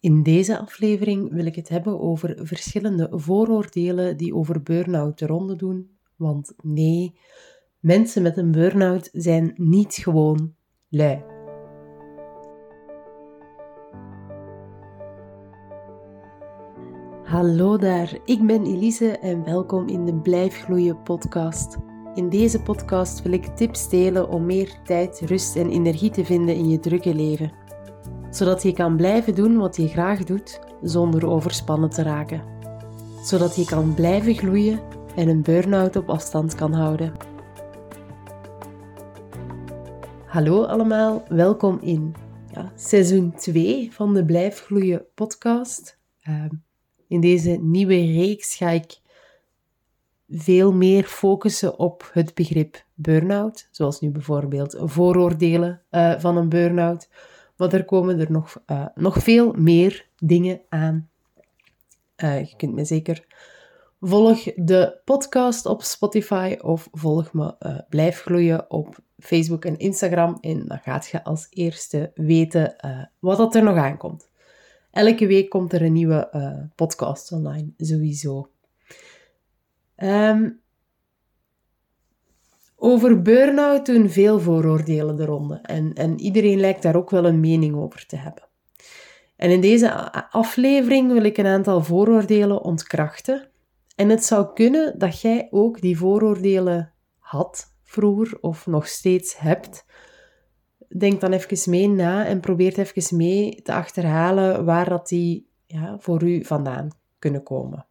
In deze aflevering wil ik het hebben over verschillende vooroordelen die over burn-out de ronde doen. Want nee, mensen met een burn-out zijn niet gewoon lui. Hallo daar, ik ben Elise en welkom in de Blijf Gloeien podcast. In deze podcast wil ik tips delen om meer tijd, rust en energie te vinden in je drukke leven zodat je kan blijven doen wat je graag doet zonder overspannen te raken. Zodat je kan blijven gloeien en een burn-out op afstand kan houden. Hallo allemaal, welkom in ja, seizoen 2 van de Blijf Gloeien podcast. Ehm, in deze nieuwe reeks ga ik veel meer focussen op het begrip burn-out, zoals nu bijvoorbeeld vooroordelen uh, van een burn-out maar er komen er nog, uh, nog veel meer dingen aan. Uh, je kunt me zeker volg de podcast op Spotify of volg me uh, Blijf Gloeien op Facebook en Instagram. En dan gaat je als eerste weten wat er nog aankomt. Elke week komt er een nieuwe podcast online, sowieso. Um, over burn-out doen veel vooroordelen de ronde en, en iedereen lijkt daar ook wel een mening over te hebben. En in deze aflevering wil ik een aantal vooroordelen ontkrachten. En het zou kunnen dat jij ook die vooroordelen had vroeger of nog steeds hebt. Denk dan even mee na en probeer even mee te achterhalen waar dat die ja, voor u vandaan kunnen komen.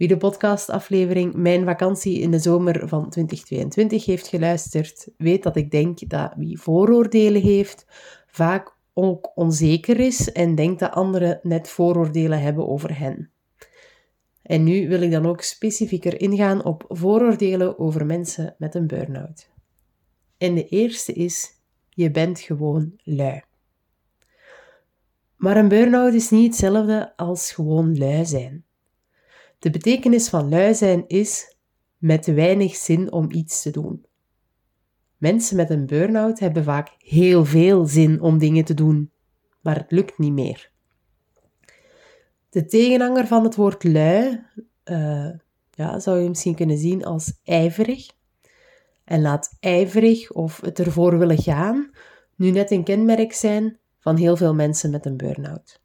Wie de podcastaflevering Mijn vakantie in de zomer van 2022 heeft geluisterd, weet dat ik denk dat wie vooroordelen heeft, vaak ook onzeker is en denkt dat anderen net vooroordelen hebben over hen. En nu wil ik dan ook specifieker ingaan op vooroordelen over mensen met een burn-out. En de eerste is: je bent gewoon lui. Maar een burn-out is niet hetzelfde als gewoon lui zijn. De betekenis van lui zijn is met weinig zin om iets te doen. Mensen met een burn-out hebben vaak heel veel zin om dingen te doen, maar het lukt niet meer. De tegenhanger van het woord lui uh, ja, zou je misschien kunnen zien als ijverig. En laat ijverig of het ervoor willen gaan nu net een kenmerk zijn van heel veel mensen met een burn-out.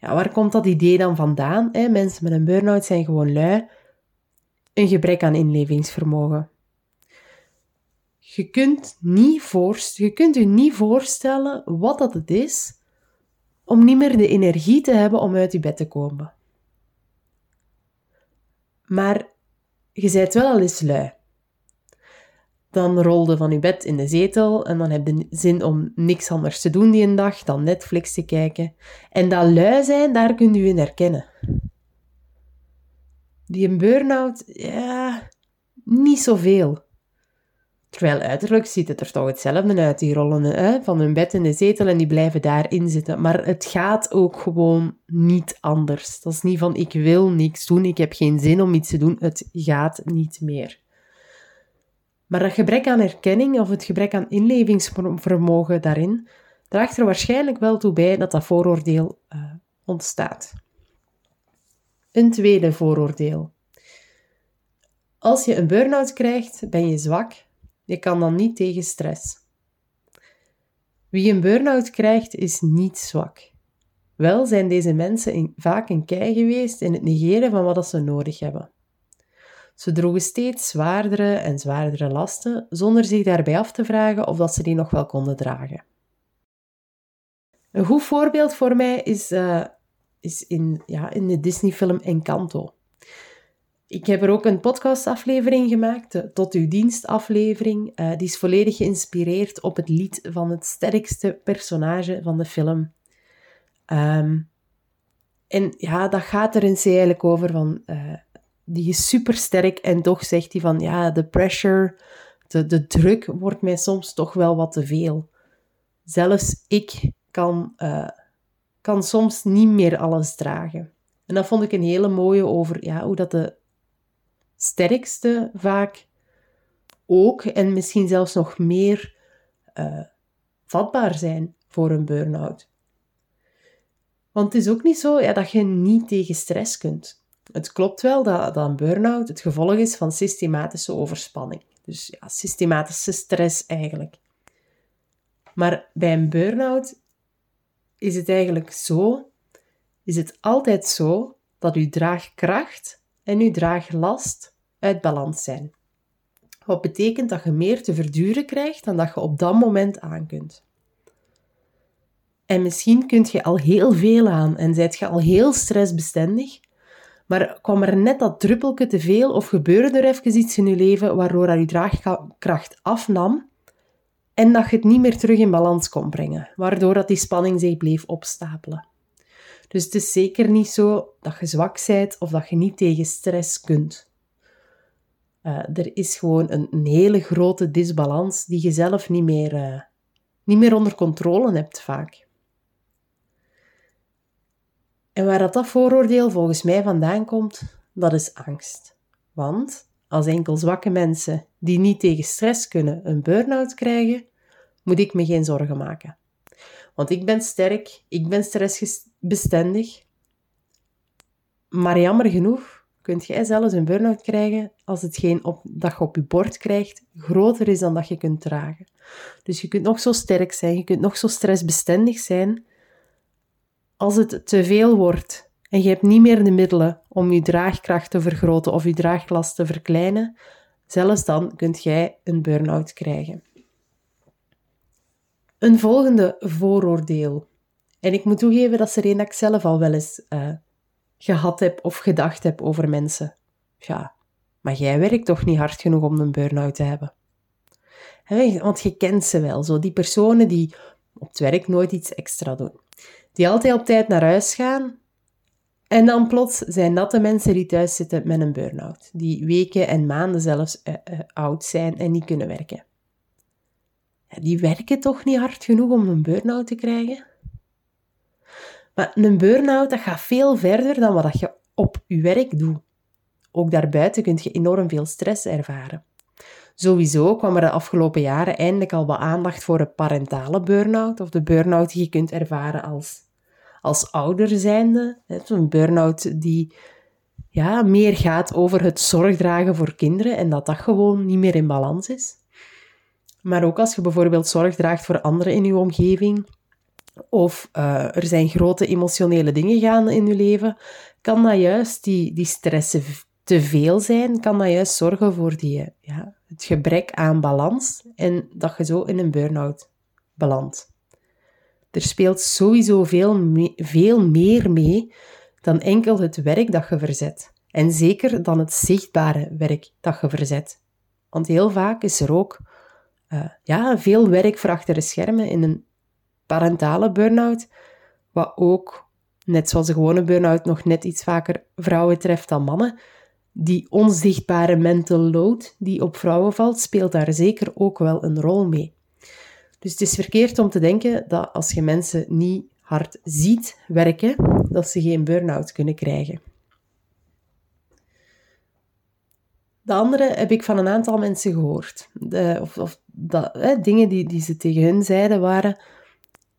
Ja, waar komt dat idee dan vandaan? Hè? Mensen met een burn-out zijn gewoon lui. Een gebrek aan inlevingsvermogen. Je kunt, niet je kunt je niet voorstellen wat dat het is om niet meer de energie te hebben om uit je bed te komen. Maar je bent wel al eens lui dan rolde van je bed in de zetel en dan heb je zin om niks anders te doen die een dag dan Netflix te kijken. En dat lui zijn, daar kun je in herkennen. Die een burn-out, ja, niet zoveel. Terwijl uiterlijk ziet het er toch hetzelfde uit. Die rollen hè, van hun bed in de zetel en die blijven daarin zitten. Maar het gaat ook gewoon niet anders. Dat is niet van ik wil niks doen, ik heb geen zin om iets te doen. Het gaat niet meer. Maar dat gebrek aan erkenning of het gebrek aan inlevingsvermogen daarin draagt er waarschijnlijk wel toe bij dat dat vooroordeel uh, ontstaat. Een tweede vooroordeel. Als je een burn-out krijgt, ben je zwak. Je kan dan niet tegen stress. Wie een burn-out krijgt, is niet zwak. Wel zijn deze mensen vaak een kei geweest in het negeren van wat ze nodig hebben. Ze droegen steeds zwaardere en zwaardere lasten, zonder zich daarbij af te vragen of dat ze die nog wel konden dragen. Een goed voorbeeld voor mij is, uh, is in, ja, in de Disney-film Encanto. Ik heb er ook een podcastaflevering gemaakt, de Tot Uw Dienst aflevering. Uh, die is volledig geïnspireerd op het lied van het sterkste personage van de film. Um, en ja, dat gaat er in eigenlijk over van... Uh, die is super sterk en toch zegt hij van ja, de pressure, de, de druk wordt mij soms toch wel wat te veel. Zelfs ik kan, uh, kan soms niet meer alles dragen. En dat vond ik een hele mooie over ja, hoe dat de sterkste vaak ook en misschien zelfs nog meer uh, vatbaar zijn voor een burn-out. Want het is ook niet zo ja, dat je niet tegen stress kunt. Het klopt wel dat, een burn-out het gevolg is van systematische overspanning. Dus ja, systematische stress eigenlijk. Maar bij een burn-out is het eigenlijk zo, is het altijd zo dat uw draagkracht en uw draaglast uit balans zijn. Wat betekent dat je meer te verduren krijgt dan dat je op dat moment aan kunt. En misschien kunt je al heel veel aan en zijt je al heel stressbestendig, maar kwam er net dat druppelke te veel of gebeurde er even iets in je leven waardoor je draagkracht afnam en dat je het niet meer terug in balans kon brengen, waardoor dat die spanning zich bleef opstapelen. Dus het is zeker niet zo dat je zwak bent of dat je niet tegen stress kunt. Uh, er is gewoon een, hele grote disbalans die je zelf niet meer, uh, niet meer onder controle hebt vaak. En waar dat, vooroordeel volgens mij vandaan komt, dat is angst. Want als enkel zwakke mensen die niet tegen stress kunnen een burn-out krijgen, moet ik me geen zorgen maken. Want ik ben sterk, ik ben stressbestendig. Maar jammer genoeg kunt jij zelfs een burn-out krijgen als hetgeen op, dat je op je bord krijgt groter is dan dat je kunt dragen. Dus je kunt nog zo sterk zijn, je kunt nog zo stressbestendig zijn. Als het te veel wordt en je hebt niet meer de middelen om je draagkracht te vergroten of je draaglast te verkleinen, zelfs dan kunt jij een burn-out krijgen. Een volgende vooroordeel. En ik moet toegeven dat ze er een dat ik zelf al wel eens uh, gehad heb of gedacht heb over mensen. Ja, maar jij werkt toch niet hard genoeg om een burn-out te hebben? want je kent ze wel, zo die personen die op het werk nooit iets extra doen. Die altijd op tijd naar huis gaan. En dan plots zijn dat de mensen die thuis zitten met een burn-out. Die weken en maanden zelfs uh, uh, oud zijn en niet kunnen werken die werken toch niet hard genoeg om een burn-out te krijgen? Maar een burn-out dat gaat veel verder dan wat je op je werk doet. Ook daarbuiten kun je enorm veel stress ervaren. Sowieso kwam er de afgelopen jaren eindelijk al wat aandacht voor een parentale burn-out, of de burn-out die je kunt ervaren als, als ouder zijnde. Een burn-out die ja, meer gaat over het zorgdragen voor kinderen en dat dat gewoon niet meer in balans is. Maar ook als je bijvoorbeeld zorg draagt voor anderen in je omgeving, of uh, er zijn grote emotionele dingen gaande in je leven, kan dat juist die, die stressen te veel zijn, kan dat juist zorgen voor die, ja, het gebrek aan balans en dat je zo in een burn-out belandt. Er speelt sowieso veel, veel meer mee dan enkel het werk dat je verzet. En zeker dan het zichtbare werk dat je verzet. Want heel vaak is er ook uh, ja, veel werk voor achter de schermen in een parentale burn-out, wat ook, net zoals een gewone burn-out, nog net iets vaker vrouwen treft dan mannen. Die onzichtbare mental load die op vrouwen valt, speelt daar zeker ook wel een rol mee. Dus het is verkeerd om te denken dat als je mensen niet hard ziet werken, dat ze geen burn-out kunnen krijgen. De andere heb ik van een aantal mensen gehoord. De, of, of dat, hè, dingen die, die ze tegen hun zeiden waren: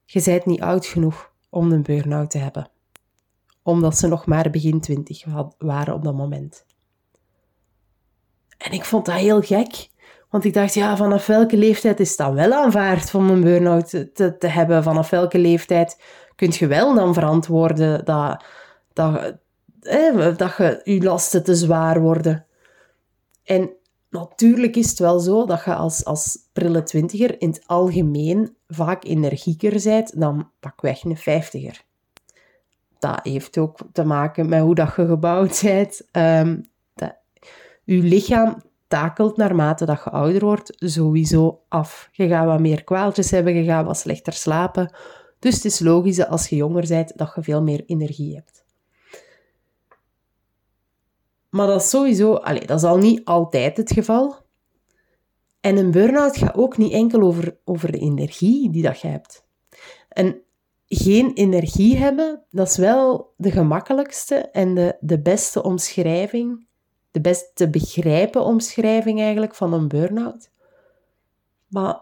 Je bent niet oud genoeg om een burn-out te hebben. Omdat ze nog maar begin twintig waren op dat moment. En ik vond dat heel gek. Want ik dacht, ja, vanaf welke leeftijd is dat wel aanvaard om een burn-out te, te hebben? Vanaf welke leeftijd kun je wel dan verantwoorden dat, dat, dat je, lasten te zwaar worden? En natuurlijk is het wel zo dat je als, als prille twintiger in het algemeen vaak energieker bent dan pakweg een vijftiger. Dat heeft ook te maken met hoe dat je gebouwd bent. Je lichaam takelt naarmate dat je ouder wordt sowieso af. Je gaat wat meer kwaaltjes hebben, je gaat wat slechter slapen. Dus het is logisch dat als je jonger bent, dat je veel meer energie hebt. Maar dat is sowieso, allez, dat is al niet altijd het geval. En een burn-out gaat ook niet enkel over, over de energie die dat je hebt. En geen energie hebben, dat is wel de gemakkelijkste en de, de beste omschrijving, de best te begrijpen omschrijving eigenlijk van een burn-out. Maar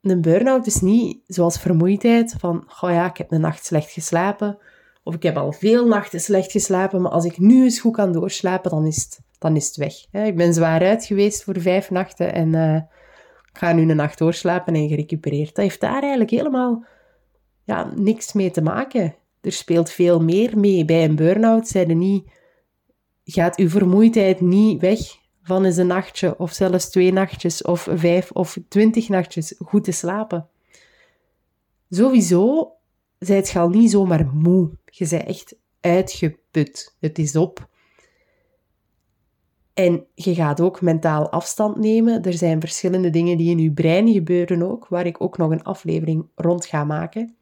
een burn-out is niet zoals vermoeidheid van, oh ja, ik heb een nacht slecht geslapen, Of ik heb al veel nachten slecht geslapen, maar als ik nu eens goed kan doorslapen, dan is het, dan is het weg. Ik ben zwaar uit geweest voor vijf nachten en uh, ik ga nu een nacht doorslapen en gerecupereerd. Dat heeft daar eigenlijk helemaal ja, niks mee te maken. Er speelt veel meer mee. Bij een burn-out niet, gaat uw vermoeidheid niet weg van eens een nachtje of zelfs twee nachtjes of vijf of twintig nachtjes goed te slapen. Sowieso zijt je al niet zomaar moe. Je bent echt uitgeput. Het is op. En je gaat ook mentaal afstand nemen. Er zijn verschillende dingen die in je brein gebeuren ook, waar ik ook nog een aflevering rond ga maken.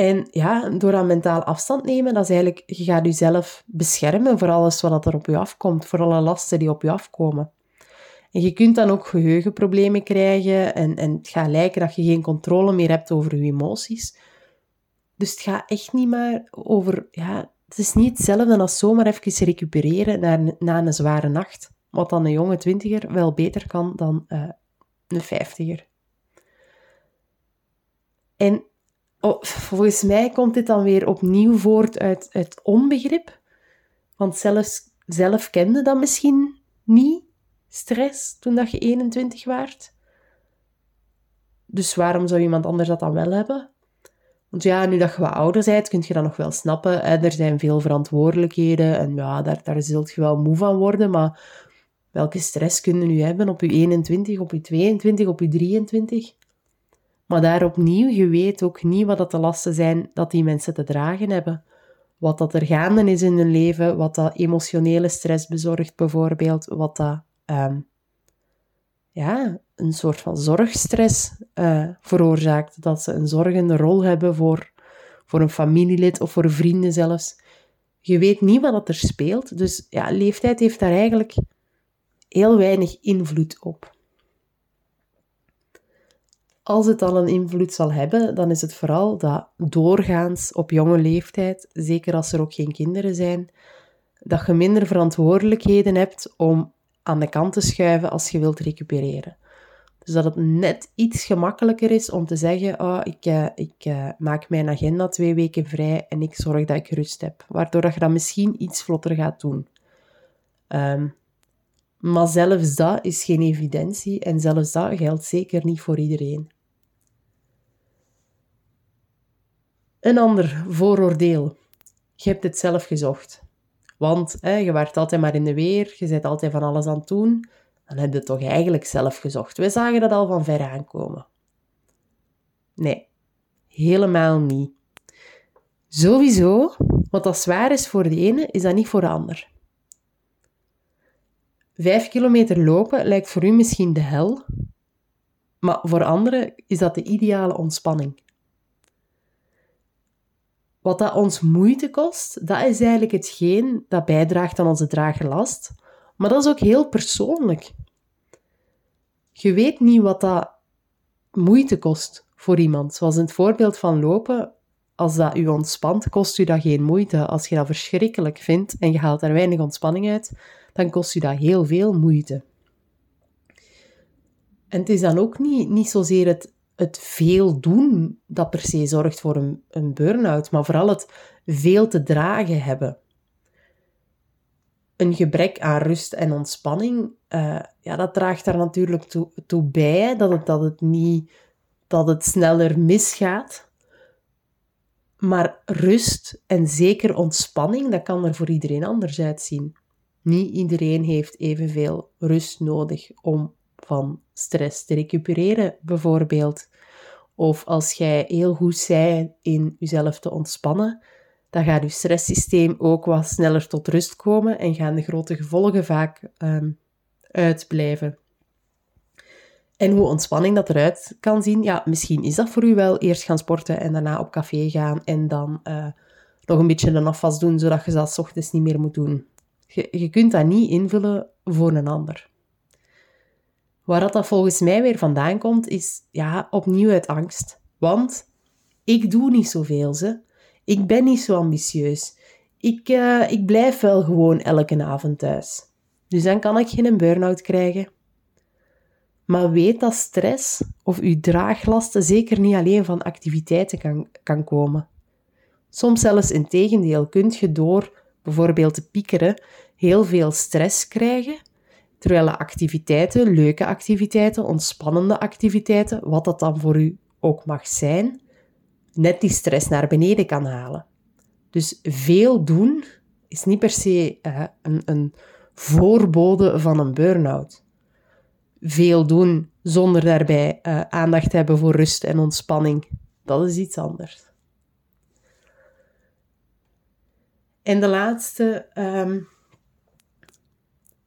En ja, door aan mentaal afstand nemen, dat is eigenlijk, je gaat jezelf beschermen voor alles wat er op je afkomt, voor alle lasten die op je afkomen. En je kunt dan ook geheugenproblemen krijgen en, en het gaat lijken dat je geen controle meer hebt over je emoties. Dus het gaat echt niet maar over, ja, het is niet hetzelfde als zomaar even recupereren na, na een zware nacht. Wat dan een jonge twintiger wel beter kan dan uh, een vijftiger. En oh, volgens mij komt dit dan weer opnieuw voort uit, onbegrip. Want zelfs, zelf kende dat misschien niet stress toen dat je 21 waart. Dus waarom zou iemand anders dat dan wel hebben? Want ja, nu dat je wat ouder bent, kun je dat nog wel snappen. Er zijn veel verantwoordelijkheden en ja, daar, daar zult je wel moe van worden. Maar welke stress kun je nu hebben op je 21, op je 22, op je 23? Maar daar opnieuw, je weet ook niet wat dat de lasten zijn dat die mensen te dragen hebben. Wat dat er gaande is in hun leven, wat dat emotionele stress bezorgt bijvoorbeeld, wat dat um, ja, een soort van zorgstress uh, veroorzaakt. Dat ze een zorgende rol hebben voor, voor een familielid of voor vrienden zelfs. Je weet niet wat er speelt. Dus ja, leeftijd heeft daar eigenlijk heel weinig invloed op. Als het al een invloed zal hebben, dan is het vooral dat doorgaans op jonge leeftijd, zeker als er ook geen kinderen zijn, dat je minder verantwoordelijkheden hebt om aan de kant te schuiven als je wilt recupereren. Dus dat het net iets gemakkelijker is om te zeggen, oh, ik, uh, ik uh, maak mijn agenda twee weken vrij en ik zorg dat ik rust heb. Waardoor dat je dat misschien iets vlotter gaat doen. Um, maar zelfs dat is geen evidentie en zelfs dat geldt zeker niet voor iedereen. Een ander vooroordeel. Je hebt het zelf gezocht. Want hè, je waart altijd maar in de weer, je bent altijd van alles aan het doen. Dan heb je het toch eigenlijk zelf gezocht. We zagen dat al van ver aankomen. Nee, helemaal niet. Sowieso, wat dat zwaar is voor de ene, is dat niet voor de ander. Vijf kilometer lopen lijkt voor u misschien de hel, maar voor anderen is dat de ideale ontspanning. Wat dat ons moeite kost, dat is eigenlijk hetgeen dat bijdraagt aan onze dragerlast. Maar dat is ook heel persoonlijk. Je weet niet wat dat moeite kost voor iemand. Zoals in het voorbeeld van lopen, als dat u ontspant, kost u dat geen moeite. Als je dat verschrikkelijk vindt en je haalt er weinig ontspanning uit, dan kost u dat heel veel moeite. En het is dan ook niet, niet zozeer het het veel doen dat per se zorgt voor een, een burn-out, maar vooral het veel te dragen hebben. Een gebrek aan rust en ontspanning, uh, ja, dat draagt daar natuurlijk toe, toe bij dat het, dat het niet dat het sneller misgaat. Maar rust en zeker ontspanning, dat kan er voor iedereen anders uitzien. Niet iedereen heeft evenveel rust nodig om van stress te recupereren, bijvoorbeeld. Of als jij heel goed bent in jezelf te ontspannen, dan gaat je stresssysteem ook wat sneller tot rust komen en gaan de grote gevolgen vaak um, uitblijven. En hoe ontspanning dat eruit kan zien, ja, misschien is dat voor u wel eerst gaan sporten en daarna op café gaan en dan uh, nog een beetje de afwas doen, zodat je dat s ochtends niet meer moet doen. Je, je kunt dat niet invullen voor een ander. Waar dat volgens mij weer vandaan komt, is ja, opnieuw uit angst. Want ik doe niet zoveel, ze. Ik ben niet zo ambitieus. Ik, uh, ik blijf wel gewoon elke avond thuis. Dus dan kan ik geen burn-out krijgen. Maar weet dat stress of uw draaglasten zeker niet alleen van activiteiten kan, kan komen. Soms zelfs in tegendeel kun je door bijvoorbeeld piekeren heel veel stress krijgen, terwijl activiteiten, leuke activiteiten, ontspannende activiteiten, wat dat dan voor u ook mag zijn, net die stress naar beneden kan halen. Dus veel doen is niet per se uh, een, een voorbode van een burn-out. Veel doen zonder daarbij uh, aandacht te hebben voor rust en ontspanning, dat is iets anders. En de laatste, um,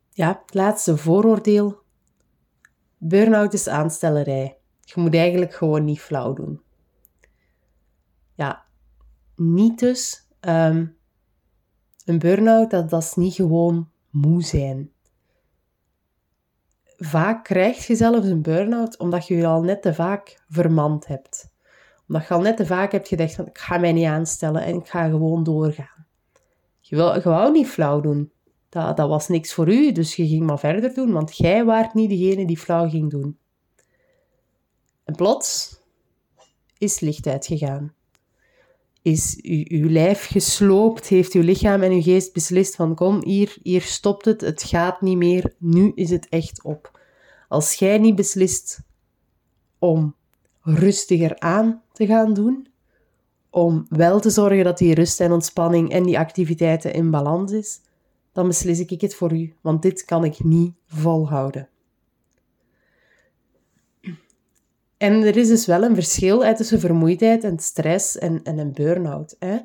ja, het laatste vooroordeel. Burn-out is aanstellerij. Je moet eigenlijk gewoon niet flauw doen. Ja, niet dus. Um, een burn-out, dat, dat is niet gewoon moe zijn. Vaak krijg je zelfs een burn-out omdat je je al net te vaak vermand hebt. Omdat je al net te vaak hebt gedacht van ik ga mij niet aanstellen en ik ga gewoon doorgaan. Je, wil, je wou niet flauw doen. Dat, dat was niks voor u, dus je ging maar verder doen, want jij waart niet degene die flauw ging doen. En plots is licht uitgegaan is uw, lijf gesloopt, heeft uw lichaam en uw geest beslist van kom, hier, hier stopt het, het gaat niet meer, nu is het echt op. Als jij niet beslist om rustiger aan te gaan doen, om wel te zorgen dat die rust en ontspanning en die activiteiten in balans is, dan beslis ik het voor u, want dit kan ik niet volhouden. En er is dus wel een verschil tussen vermoeidheid en stress en, en een burn-out. Hè.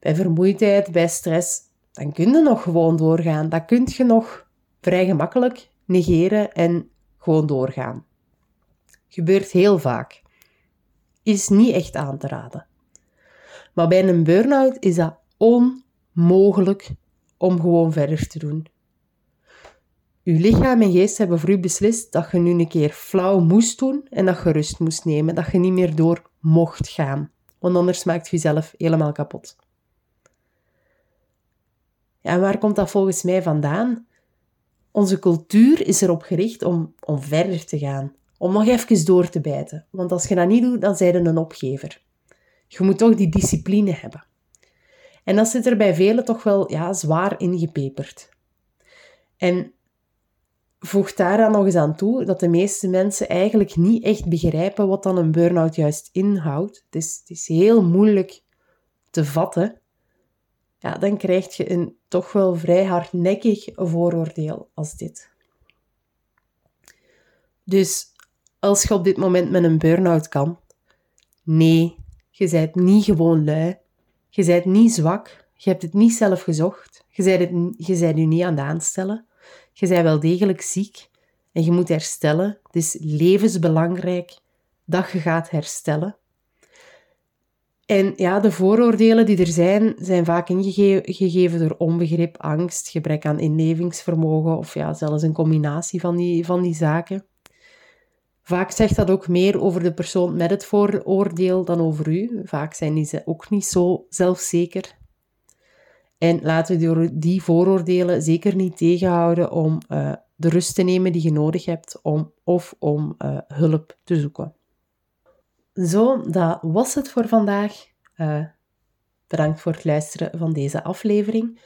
Bij vermoeidheid, bij stress, dan kun je nog gewoon doorgaan. Dat kun je nog vrij gemakkelijk negeren en gewoon doorgaan. Gebeurt heel vaak. Is niet echt aan te raden. Maar bij een burn-out is dat onmogelijk om gewoon verder te doen. Uw lichaam en geest hebben voor u beslist dat je nu een keer flauw moest doen en dat je rust moest nemen, dat je niet meer door mocht gaan, want anders maakt je jezelf helemaal kapot. Ja, waar komt dat volgens mij vandaan? Onze cultuur is erop gericht om, om verder te gaan, om nog even door te bijten. Want als je dat niet doet, dan zijn je een opgever. Je moet toch die discipline hebben. En dat zit er bij velen toch wel ja, zwaar ingepeperd. En voeg daar dan nog eens aan toe dat de meeste mensen eigenlijk niet echt begrijpen wat dan een burn-out juist inhoudt. Het is, het is heel moeilijk te vatten. Ja, dan krijg je een toch wel vrij hardnekkig vooroordeel als dit. Dus als je op dit moment met een burn-out kan, nee, je bent niet gewoon lui. Je bent niet zwak. Je hebt het niet zelf gezocht. Je bent, het, je bent je niet aan het aanstellen. Je bent wel degelijk ziek en je moet herstellen. Het is levensbelangrijk dat je gaat herstellen. En ja, de vooroordelen die er zijn, zijn vaak ingegeven door onbegrip, angst, gebrek aan inlevingsvermogen of ja, zelfs een combinatie van die, van die zaken. Vaak zegt dat ook meer over de persoon met het vooroordeel dan over u. Vaak zijn die ook niet zo zelfzeker. En laten we die vooroordelen zeker niet tegenhouden om uh, de rust te nemen die je nodig hebt om, of om uh, hulp te zoeken. Zo, dat was het voor vandaag. Uh, bedankt voor het luisteren van deze aflevering.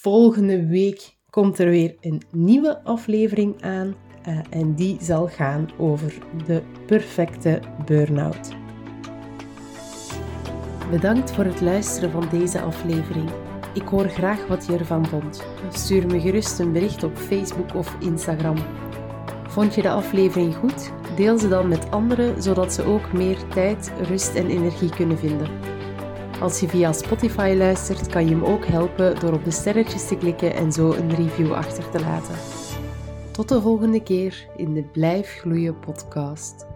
Volgende week komt er weer een nieuwe aflevering aan. En die zal gaan over de perfecte burn-out. Bedankt voor het luisteren van deze aflevering. Ik hoor graag wat je ervan vond. Stuur me gerust een bericht op Facebook of Instagram. Vond je de aflevering goed? Deel ze dan met anderen, zodat ze ook meer tijd, rust en energie kunnen vinden. Als je via Spotify luistert, kan je me ook helpen door op de sterretjes te klikken en zo een review achter te laten. Tot de volgende keer in de Blijf Gloeien podcast.